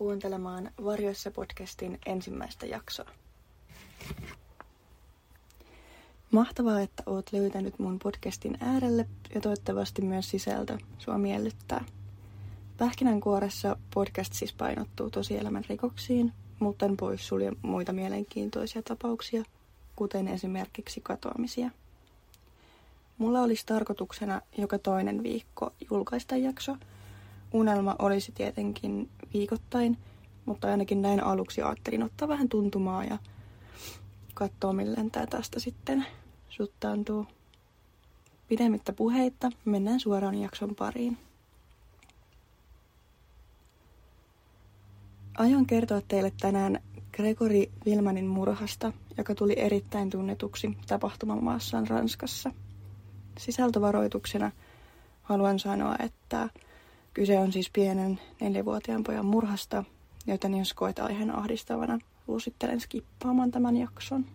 Kuuntelemaan Varjoissa podcastin ensimmäistä jaksoa. Mahtavaa, että oot löytänyt mun podcastin äärelle ja toivottavasti myös sisältö sua miellyttää. Pähkinänkuoressa podcast siis painottuu tosielämän rikoksiin, mutta en sulje muita mielenkiintoisia tapauksia, kuten esimerkiksi katoamisia. Mulla olisi tarkoituksena joka toinen viikko julkaista jakso – unelma olisi tietenkin viikoittain, mutta ainakin näin aluksi ajattelin ottaa vähän tuntumaa ja katsoa, milleen tämä tästä sitten suttaantuu. Pidemmittä puheitta mennään suoraan jakson pariin. Aion kertoa teille tänään Gregory Vilmanin murhasta, joka tuli erittäin tunnetuksi tapahtumamaassaan Ranskassa. Sisältövaroituksena haluan sanoa, että Kyse on siis pienen neljävuotiaan pojan murhasta, joten jos koet aiheen ahdistavana, suosittelen skippaamaan tämän jakson.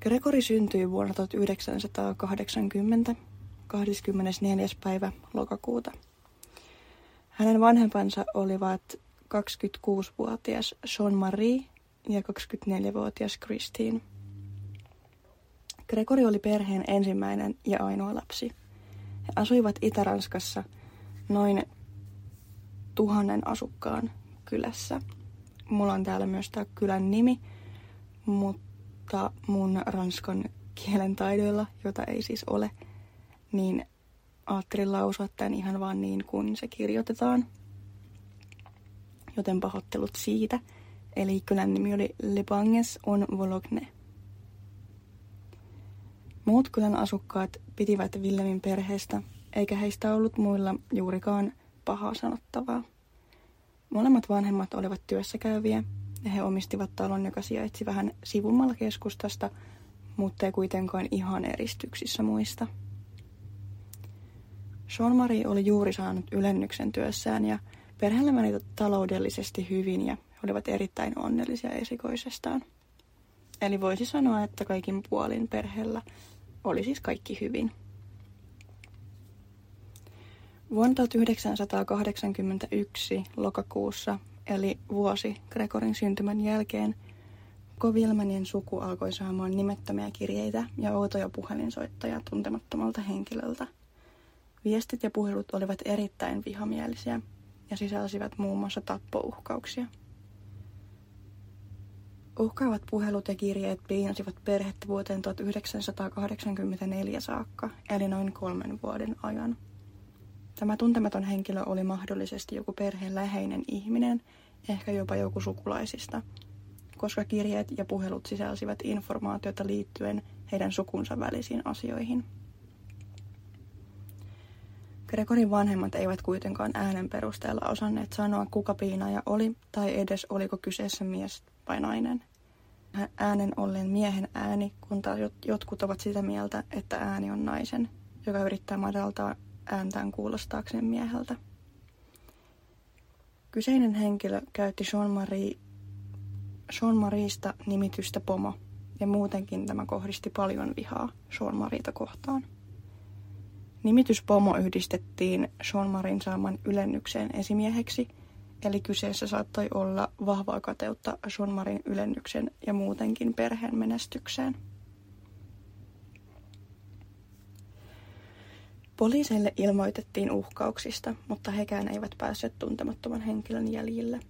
Gregori syntyi vuonna 1980, 24. päivä lokakuuta. Hänen vanhempansa olivat 26-vuotias Jean-Marie ja 24-vuotias Christine. Gregori oli perheen ensimmäinen ja ainoa lapsi. He asuivat Itä-Ranskassa noin tuhannen asukkaan kylässä. Mulla on täällä myös tämä kylän nimi, mutta mun ranskan kielen taidoilla, jota ei siis ole, niin ajattelin lausua tämän ihan vaan niin kuin se kirjoitetaan. Joten pahoittelut siitä. Eli kylän nimi oli Le Banges on Vologne. Muut kylän asukkaat pitivät Villemin perheestä, eikä heistä ollut muilla juurikaan pahaa sanottavaa. Molemmat vanhemmat olivat työssäkäyviä ja he omistivat talon, joka sijaitsi vähän sivummalla keskustasta, mutta ei kuitenkaan ihan eristyksissä muista. Jean-Marie oli juuri saanut ylennyksen työssään ja perheellä meni taloudellisesti hyvin ja he olivat erittäin onnellisia esikoisestaan. Eli voisi sanoa, että kaikin puolin perheellä oli siis kaikki hyvin. Vuonna 1981 lokakuussa, eli vuosi Gregorin syntymän jälkeen, Kovilmanin suku alkoi saamaan nimettömiä kirjeitä ja outoja puhelinsoittoja tuntemattomalta henkilöltä. Viestit ja puhelut olivat erittäin vihamielisiä ja sisälsivät muun muassa tappouhkauksia. Uhkaavat puhelut ja kirjeet piinasivat perhettä vuoteen 1984 saakka, eli noin kolmen vuoden ajan. Tämä tuntematon henkilö oli mahdollisesti joku perheen läheinen ihminen, ehkä jopa joku sukulaisista, koska kirjeet ja puhelut sisälsivät informaatiota liittyen heidän sukunsa välisiin asioihin. Gregorin vanhemmat eivät kuitenkaan äänen perusteella osanneet sanoa, kuka piinaaja oli tai edes oliko kyseessä mies vai nainen. Äänen ollen miehen ääni, kun taas jotkut ovat sitä mieltä, että ääni on naisen, joka yrittää madaltaa ääntään kuulostaakseen mieheltä. Kyseinen henkilö käytti Jean-Marie, Jean-Marista nimitystä pomo, ja muutenkin tämä kohdisti paljon vihaa Jean-Mariita kohtaan. Nimitys pomo yhdistettiin Jean-Marin saaman ylennykseen esimieheksi – Eli kyseessä saattoi olla vahvaa kateutta Jean-Marin ylennyksen ja muutenkin perheen menestykseen. Poliiseille ilmoitettiin uhkauksista, mutta hekään eivät päässeet tuntemattoman henkilön jäljille.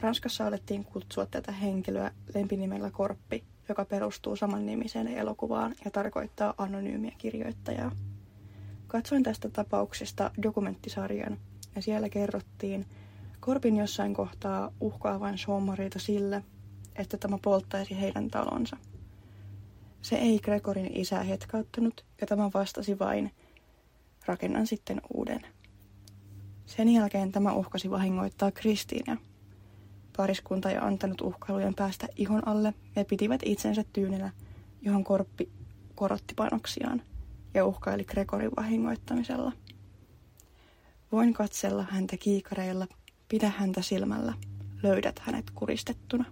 Ranskassa alettiin kutsua tätä henkilöä lempinimellä Korppi, joka perustuu saman nimiseen elokuvaan ja tarkoittaa anonyymiä kirjoittajaa. Katsoin tästä tapauksesta dokumenttisarjan ja siellä kerrottiin, Korpin jossain kohtaa uhkaavan Shommarita sille, että tämä polttaisi heidän talonsa. Se ei Gregorin isää hetkauttanut ja tämä vastasi vain, rakennan sitten uuden. Sen jälkeen tämä uhkasi vahingoittaa Kristiinia. Pariskunta ei antanut uhkailujen päästä ihon alle ja pitivät itsensä tyynellä, johon Korppi korotti panoksiaan ja uhkaili Gregorin vahingoittamisella. Voin katsella häntä kiikareilla Pidä häntä silmällä. Löydät hänet kuristettuna.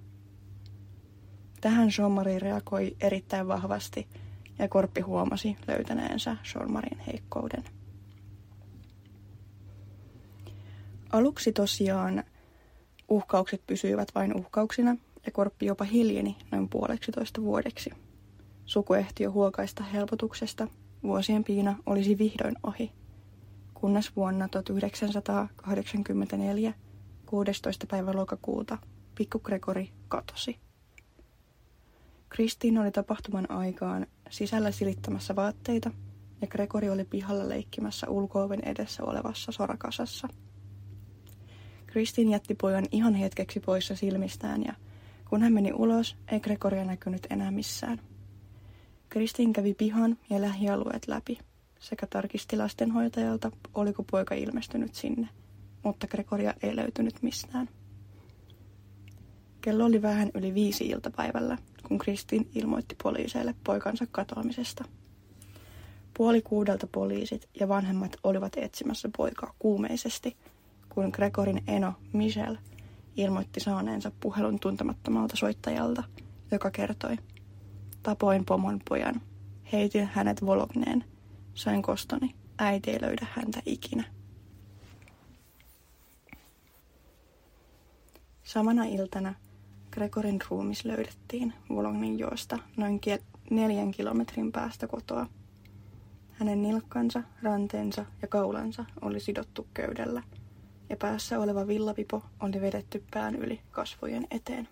Tähän Jean-Marie reagoi erittäin vahvasti ja Korppi huomasi löytäneensä Jean-Marin heikkouden. Aluksi tosiaan uhkaukset pysyivät vain uhkauksina ja korppi jopa hiljeni noin puoleksi toista vuodeksi. Suku ehti jo huokaista helpotuksesta, vuosien piina olisi vihdoin ohi, kunnes vuonna 1984 16. päivä lokakuuta pikku Gregori katosi. Kristiin oli tapahtuman aikaan sisällä silittämässä vaatteita ja Gregori oli pihalla leikkimässä ulkooven edessä olevassa sorakasassa. Kristiin jätti pojan ihan hetkeksi poissa silmistään ja kun hän meni ulos, ei Gregoria näkynyt enää missään. Kristiin kävi pihan ja lähialueet läpi sekä tarkisti lastenhoitajalta, oliko poika ilmestynyt sinne, mutta Gregoria ei löytynyt mistään. Kello oli vähän yli viisi iltapäivällä, kun Kristin ilmoitti poliiseille poikansa katoamisesta. Puoli kuudelta poliisit ja vanhemmat olivat etsimässä poikaa kuumeisesti, kun Gregorin eno Michelle ilmoitti saaneensa puhelun tuntemattomalta soittajalta, joka kertoi, tapoin pomon pojan, heitin hänet vologneen, sain kostoni, äiti ei löydä häntä ikinä. Samana iltana Gregorin ruumis löydettiin Volognin joesta noin neljän kilometrin päästä kotoa. Hänen nilkkansa, ranteensa ja kaulansa oli sidottu köydellä, ja päässä oleva villapipo oli vedetty pään yli kasvojen eteen.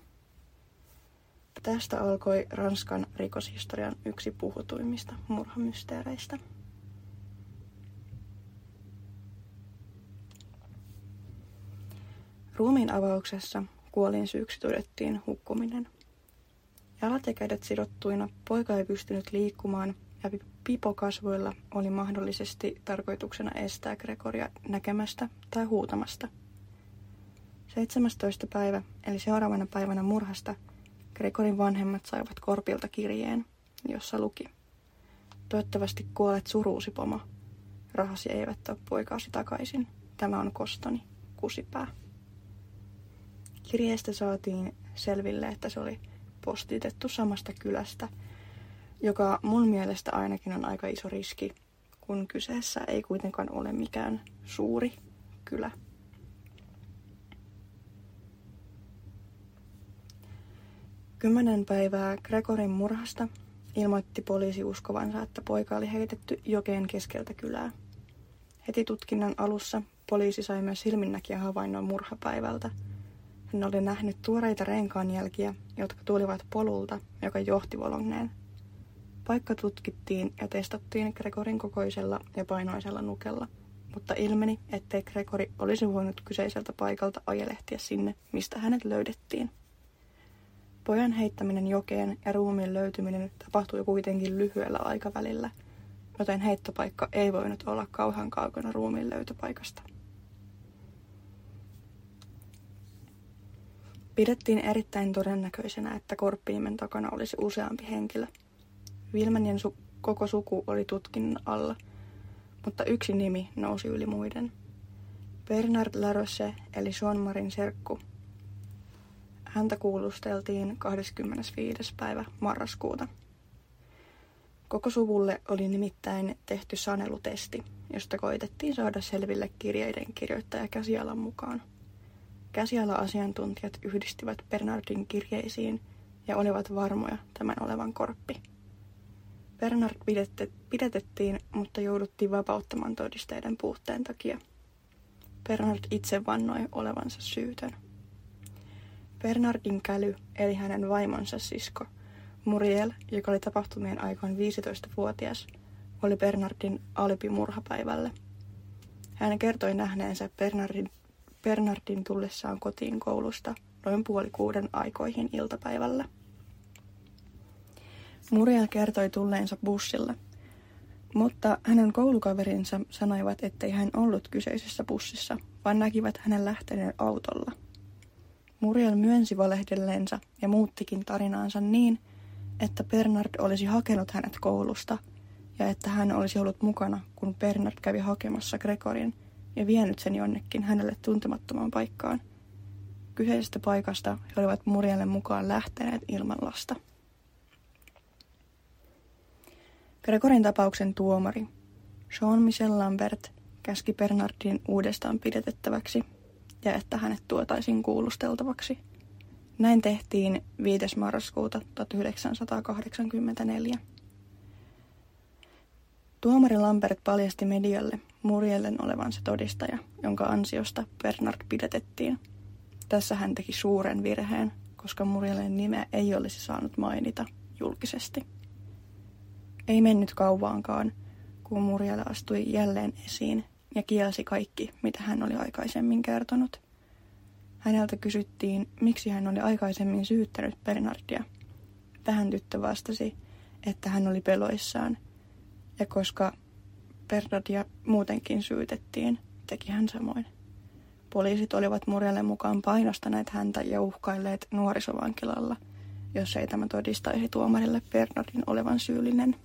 Tästä alkoi Ranskan rikoshistorian yksi puhutuimmista murhamysteereistä. Ruumiin avauksessa kuolin syyksi todettiin hukkuminen. Jalat ja kädet sidottuina poika ei pystynyt liikkumaan ja pipokasvoilla oli mahdollisesti tarkoituksena estää Gregoria näkemästä tai huutamasta. 17. päivä, eli seuraavana päivänä murhasta, Gregorin vanhemmat saivat Korpilta kirjeen, jossa luki. Toivottavasti kuolet suruusi, pomo. Rahasi eivät ole poikaasi takaisin. Tämä on kostoni, kusipää. Kirjeestä saatiin selville, että se oli postitettu samasta kylästä, joka mun mielestä ainakin on aika iso riski, kun kyseessä ei kuitenkaan ole mikään suuri kylä. Kymmenen päivää Gregorin murhasta ilmoitti poliisi uskovansa, että poika oli heitetty jokeen keskeltä kylää. Heti tutkinnan alussa poliisi sai myös silminnäkiä havainnon murhapäivältä – hän oli nähnyt tuoreita renkaanjälkiä, jotka tulivat polulta, joka johti Vologneen. Paikka tutkittiin ja testattiin Gregorin kokoisella ja painoisella nukella, mutta ilmeni, ettei Gregori olisi voinut kyseiseltä paikalta ajelehtiä sinne, mistä hänet löydettiin. Pojan heittäminen jokeen ja ruumiin löytyminen tapahtui kuitenkin lyhyellä aikavälillä, joten heittopaikka ei voinut olla kauhan kaukana ruumiin löytöpaikasta. Pidettiin erittäin todennäköisenä, että korppiimen takana olisi useampi henkilö. Vilmanien su- koko suku oli tutkinnan alla, mutta yksi nimi nousi yli muiden. Bernard Laroche eli Jean-Marin serkku. Häntä kuulusteltiin 25. päivä marraskuuta. Koko suvulle oli nimittäin tehty sanelutesti, josta koitettiin saada selville kirjeiden kirjoittaja käsialan mukaan. Käsiala-asiantuntijat yhdistivät Bernardin kirjeisiin ja olivat varmoja tämän olevan korppi. Bernard pidetettiin, mutta jouduttiin vapauttamaan todisteiden puutteen takia. Bernard itse vannoi olevansa syytön. Bernardin käly, eli hänen vaimonsa sisko, Muriel, joka oli tapahtumien aikaan 15-vuotias, oli Bernardin alibi murhapäivälle. Hän kertoi nähneensä Bernardin Bernardin tullessaan kotiin koulusta noin puoli kuuden aikoihin iltapäivällä. Muriel kertoi tulleensa bussilla, mutta hänen koulukaverinsa sanoivat, ettei hän ollut kyseisessä bussissa, vaan näkivät hänen lähteneen autolla. Muriel myönsi valehdelleensa ja muuttikin tarinaansa niin, että Bernard olisi hakenut hänet koulusta ja että hän olisi ollut mukana, kun Bernard kävi hakemassa Gregorin ja vienyt sen jonnekin hänelle tuntemattomaan paikkaan. Kyseisestä paikasta he olivat Murielle mukaan lähteneet ilman lasta. Gregorin tapauksen tuomari Jean-Michel Lambert käski Bernardin uudestaan pidetettäväksi ja että hänet tuotaisiin kuulusteltavaksi. Näin tehtiin 5. marraskuuta 1984. Tuomari Lambert paljasti medialle Muriellen olevan se todistaja, jonka ansiosta Bernard pidätettiin. Tässä hän teki suuren virheen, koska Muriellen nimeä ei olisi saanut mainita julkisesti. Ei mennyt kauaankaan, kun Muriel astui jälleen esiin ja kielsi kaikki, mitä hän oli aikaisemmin kertonut. Häneltä kysyttiin, miksi hän oli aikaisemmin syyttänyt Bernardia. Tähän tyttö vastasi, että hän oli peloissaan, ja koska Bernardia muutenkin syytettiin, teki hän samoin. Poliisit olivat Murielle mukaan painostaneet häntä ja uhkailleet nuorisovankilalla, jos ei tämä todistaisi tuomarille Bernardin olevan syyllinen.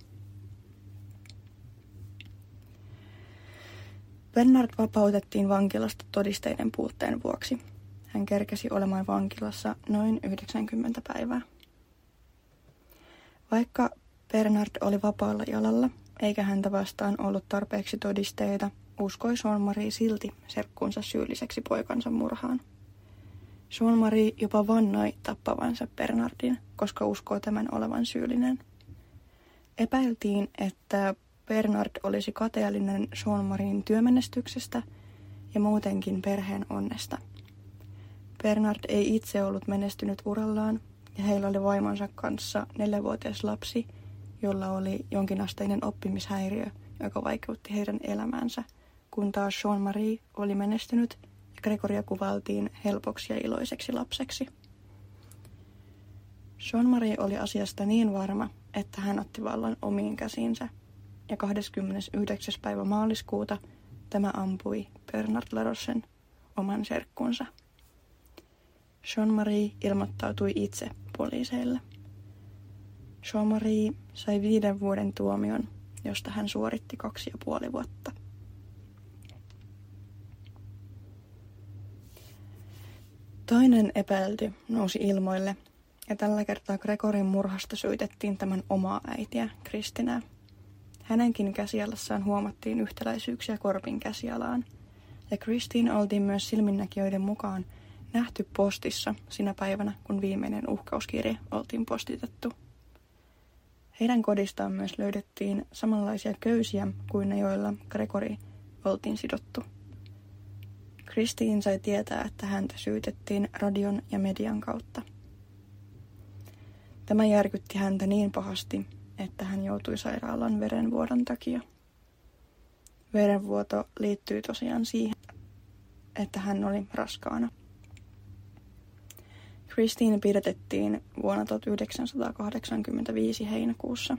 Bernard vapautettiin vankilasta todisteiden puutteen vuoksi. Hän kerkesi olemaan vankilassa noin 90 päivää. Vaikka Bernard oli vapaalla jalalla, eikä häntä vastaan ollut tarpeeksi todisteita, uskoi Jean-Marie silti serkkunsa syylliseksi poikansa murhaan. Jean-Marie jopa vannoi tappavansa Bernardin, koska uskoo tämän olevan syyllinen. Epäiltiin, että Bernard olisi kateellinen Jean-Marien työmenestyksestä ja muutenkin perheen onnesta. Bernard ei itse ollut menestynyt urallaan ja heillä oli vaimonsa kanssa neljävuotias lapsi, jolla oli jonkinasteinen oppimishäiriö, joka vaikeutti heidän elämäänsä, kun taas Jean-Marie oli menestynyt ja Gregoria kuvaltiin helpoksi ja iloiseksi lapseksi. Jean-Marie oli asiasta niin varma, että hän otti vallan omiin käsiinsä – ja 29. päivä maaliskuuta tämä ampui Bernard Larossen oman serkkunsa. Jean-Marie ilmoittautui itse poliiseille. Jean-Marie sai viiden vuoden tuomion, josta hän suoritti kaksi ja puoli vuotta. Toinen epäilty nousi ilmoille, ja tällä kertaa Gregorin murhasta syytettiin tämän omaa äitiä, Kristinää. Hänenkin käsialassaan huomattiin yhtäläisyyksiä Korpin käsialaan, ja Christine oltiin myös silminnäkijöiden mukaan nähty postissa sinä päivänä, kun viimeinen uhkauskirje oltiin postitettu. Heidän kodistaan myös löydettiin samanlaisia köysiä kuin ne, joilla Gregory oltiin sidottu. Christine sai tietää, että häntä syytettiin radion ja median kautta. Tämä järkytti häntä niin pahasti, että hän joutui sairaalan verenvuodon takia. Verenvuoto liittyy tosiaan siihen, että hän oli raskaana. Christine pidätettiin vuonna 1985 heinäkuussa.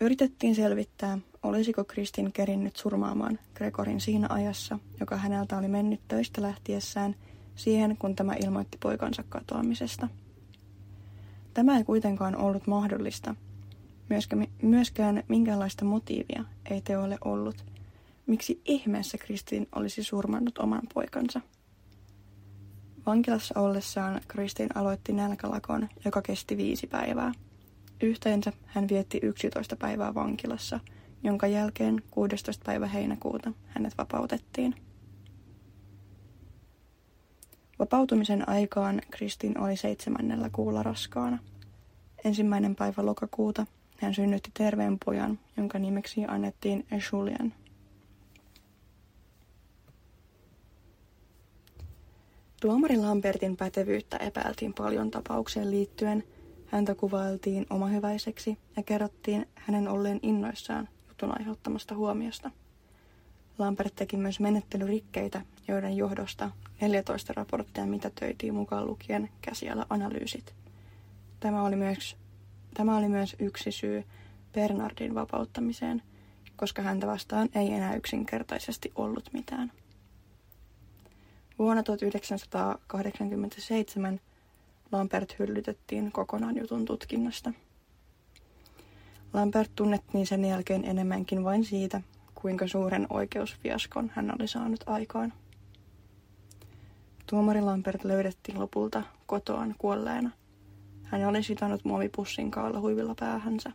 Yritettiin selvittää, olisiko Kristin kerinnyt surmaamaan Gregorin siinä ajassa, joka häneltä oli mennyt töistä lähtiessään siihen, kun tämä ilmoitti poikansa katoamisesta – Tämä ei kuitenkaan ollut mahdollista. Myöskään minkäänlaista motiivia ei teolle ollut. Miksi ihmeessä Kristin olisi surmannut oman poikansa? Vankilassa ollessaan Kristin aloitti nälkälakon, joka kesti viisi päivää. Yhteensä hän vietti 11 päivää vankilassa, jonka jälkeen 16. päivä heinäkuuta hänet vapautettiin. Vapautumisen aikaan Kristin oli seitsemännellä kuulla raskaana. Ensimmäinen päivä lokakuuta hän synnytti terveen pojan, jonka nimeksi annettiin Julian. Tuomari Lambertin pätevyyttä epäiltiin paljon tapaukseen liittyen. Häntä kuvailtiin omahyväiseksi ja kerrottiin hänen olleen innoissaan jutun aiheuttamasta huomiosta. Lambert teki myös menettelyrikkeitä, joiden johdosta 14 raporttia mitätöitiin mukaan lukien käsiala-analyysit. Tämä oli, myös, tämä oli myös yksi syy Bernardin vapauttamiseen, koska häntä vastaan ei enää yksinkertaisesti ollut mitään. Vuonna 1987 Lambert hyllytettiin kokonaan jutun tutkinnasta. Lambert tunnettiin sen jälkeen enemmänkin vain siitä, kuinka suuren oikeusfiaskon hän oli saanut aikaan. Tuomari Lambert löydettiin lopulta kotoaan kuolleena. Hän oli sitonut muovipussin kaalla huivilla päähänsä.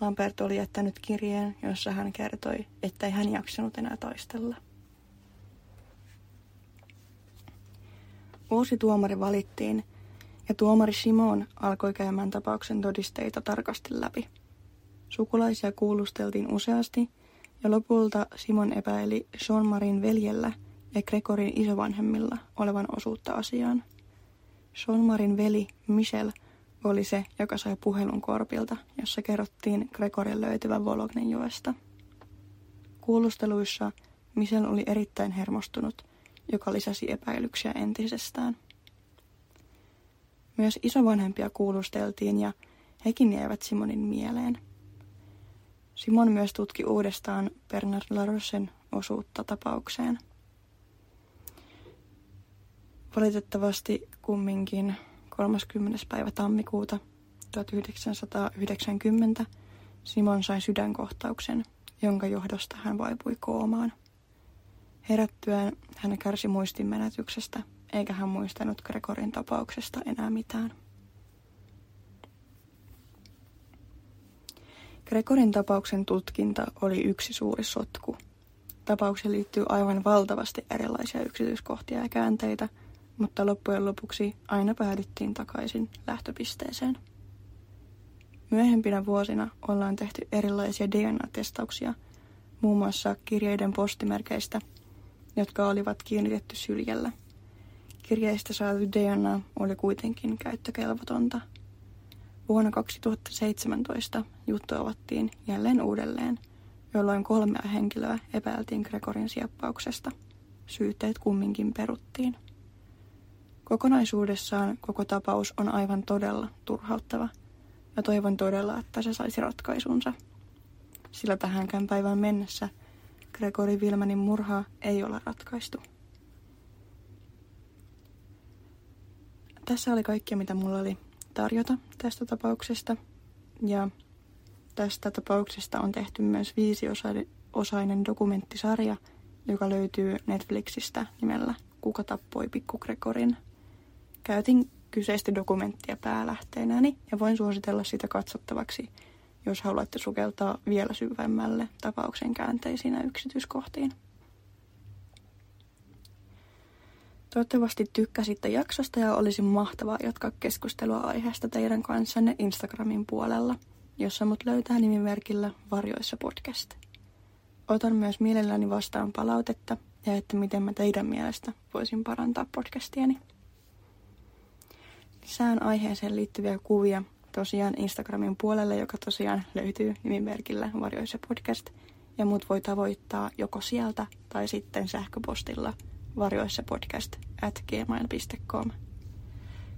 Lambert oli jättänyt kirjeen, jossa hän kertoi, ettei hän jaksanut enää taistella. Uusi tuomari valittiin ja tuomari Simon alkoi käymään tapauksen todisteita tarkasti läpi. Sukulaisia kuulusteltiin useasti ja lopulta Simon epäili Sean Marin veljellä ja Gregorin isovanhemmilla olevan osuutta asiaan. Sean Marin veli Michel oli se, joka sai puhelun Korpilta, jossa kerrottiin Gregorin löytyvän Volognenjoesta. Kuulusteluissa Michel oli erittäin hermostunut, joka lisäsi epäilyksiä entisestään. Myös isovanhempia kuulusteltiin ja hekin jäivät Simonin mieleen. Simon myös tutki uudestaan Bernard Larossen osuutta tapaukseen. Valitettavasti kumminkin 30. päivä tammikuuta 1990 Simon sai sydänkohtauksen, jonka johdosta hän vaipui koomaan. Herättyään hän kärsi muistinmenetyksestä, eikä hän muistanut Gregorin tapauksesta enää mitään. Gregorin tapauksen tutkinta oli yksi suuri sotku. Tapaukseen liittyy aivan valtavasti erilaisia yksityiskohtia ja käänteitä, mutta loppujen lopuksi aina päädyttiin takaisin lähtöpisteeseen. Myöhempinä vuosina ollaan tehty erilaisia DNA-testauksia, muun muassa kirjeiden postimerkeistä, jotka olivat kiinnitetty syljellä. Kirjeistä saatu DNA oli kuitenkin käyttökelvotonta – Vuonna 2017 juttu avattiin jälleen uudelleen, jolloin kolmea henkilöä epäiltiin Gregorin sieppauksesta. Syytteet kumminkin peruttiin. Kokonaisuudessaan koko tapaus on aivan todella turhauttava ja toivon todella, että se saisi ratkaisunsa. Sillä tähänkään päivään mennessä Gregory Vilmanin murhaa ei ole ratkaistu. Tässä oli kaikki, mitä mulla oli tarjota tästä tapauksesta. Ja tästä tapauksesta on tehty myös viisiosainen dokumenttisarja, joka löytyy Netflixistä nimellä Kuka tappoi Pikku Gregorin. Käytin kyseistä dokumenttia päälähteenäni ja voin suositella sitä katsottavaksi, jos haluatte sukeltaa vielä syvemmälle tapauksen käänteisiin ja yksityiskohtiin. Toivottavasti tykkäsitte jaksosta ja olisi mahtavaa jatkaa keskustelua aiheesta teidän kanssanne Instagramin puolella, jossa mut löytää nimimerkillä Varjoissa podcast. Otan myös mielelläni vastaan palautetta ja että miten mä teidän mielestä voisin parantaa podcastiani. Lisään aiheeseen liittyviä kuvia tosiaan Instagramin puolelle, joka tosiaan löytyy nimimerkillä Varjoissa podcast. Ja mut voi tavoittaa joko sieltä tai sitten sähköpostilla – varjoissa podcast at gmail.com.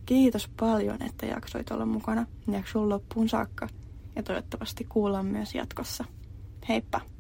Kiitos paljon, että jaksoit olla mukana jakson loppuun saakka ja toivottavasti kuullaan myös jatkossa. Heippa!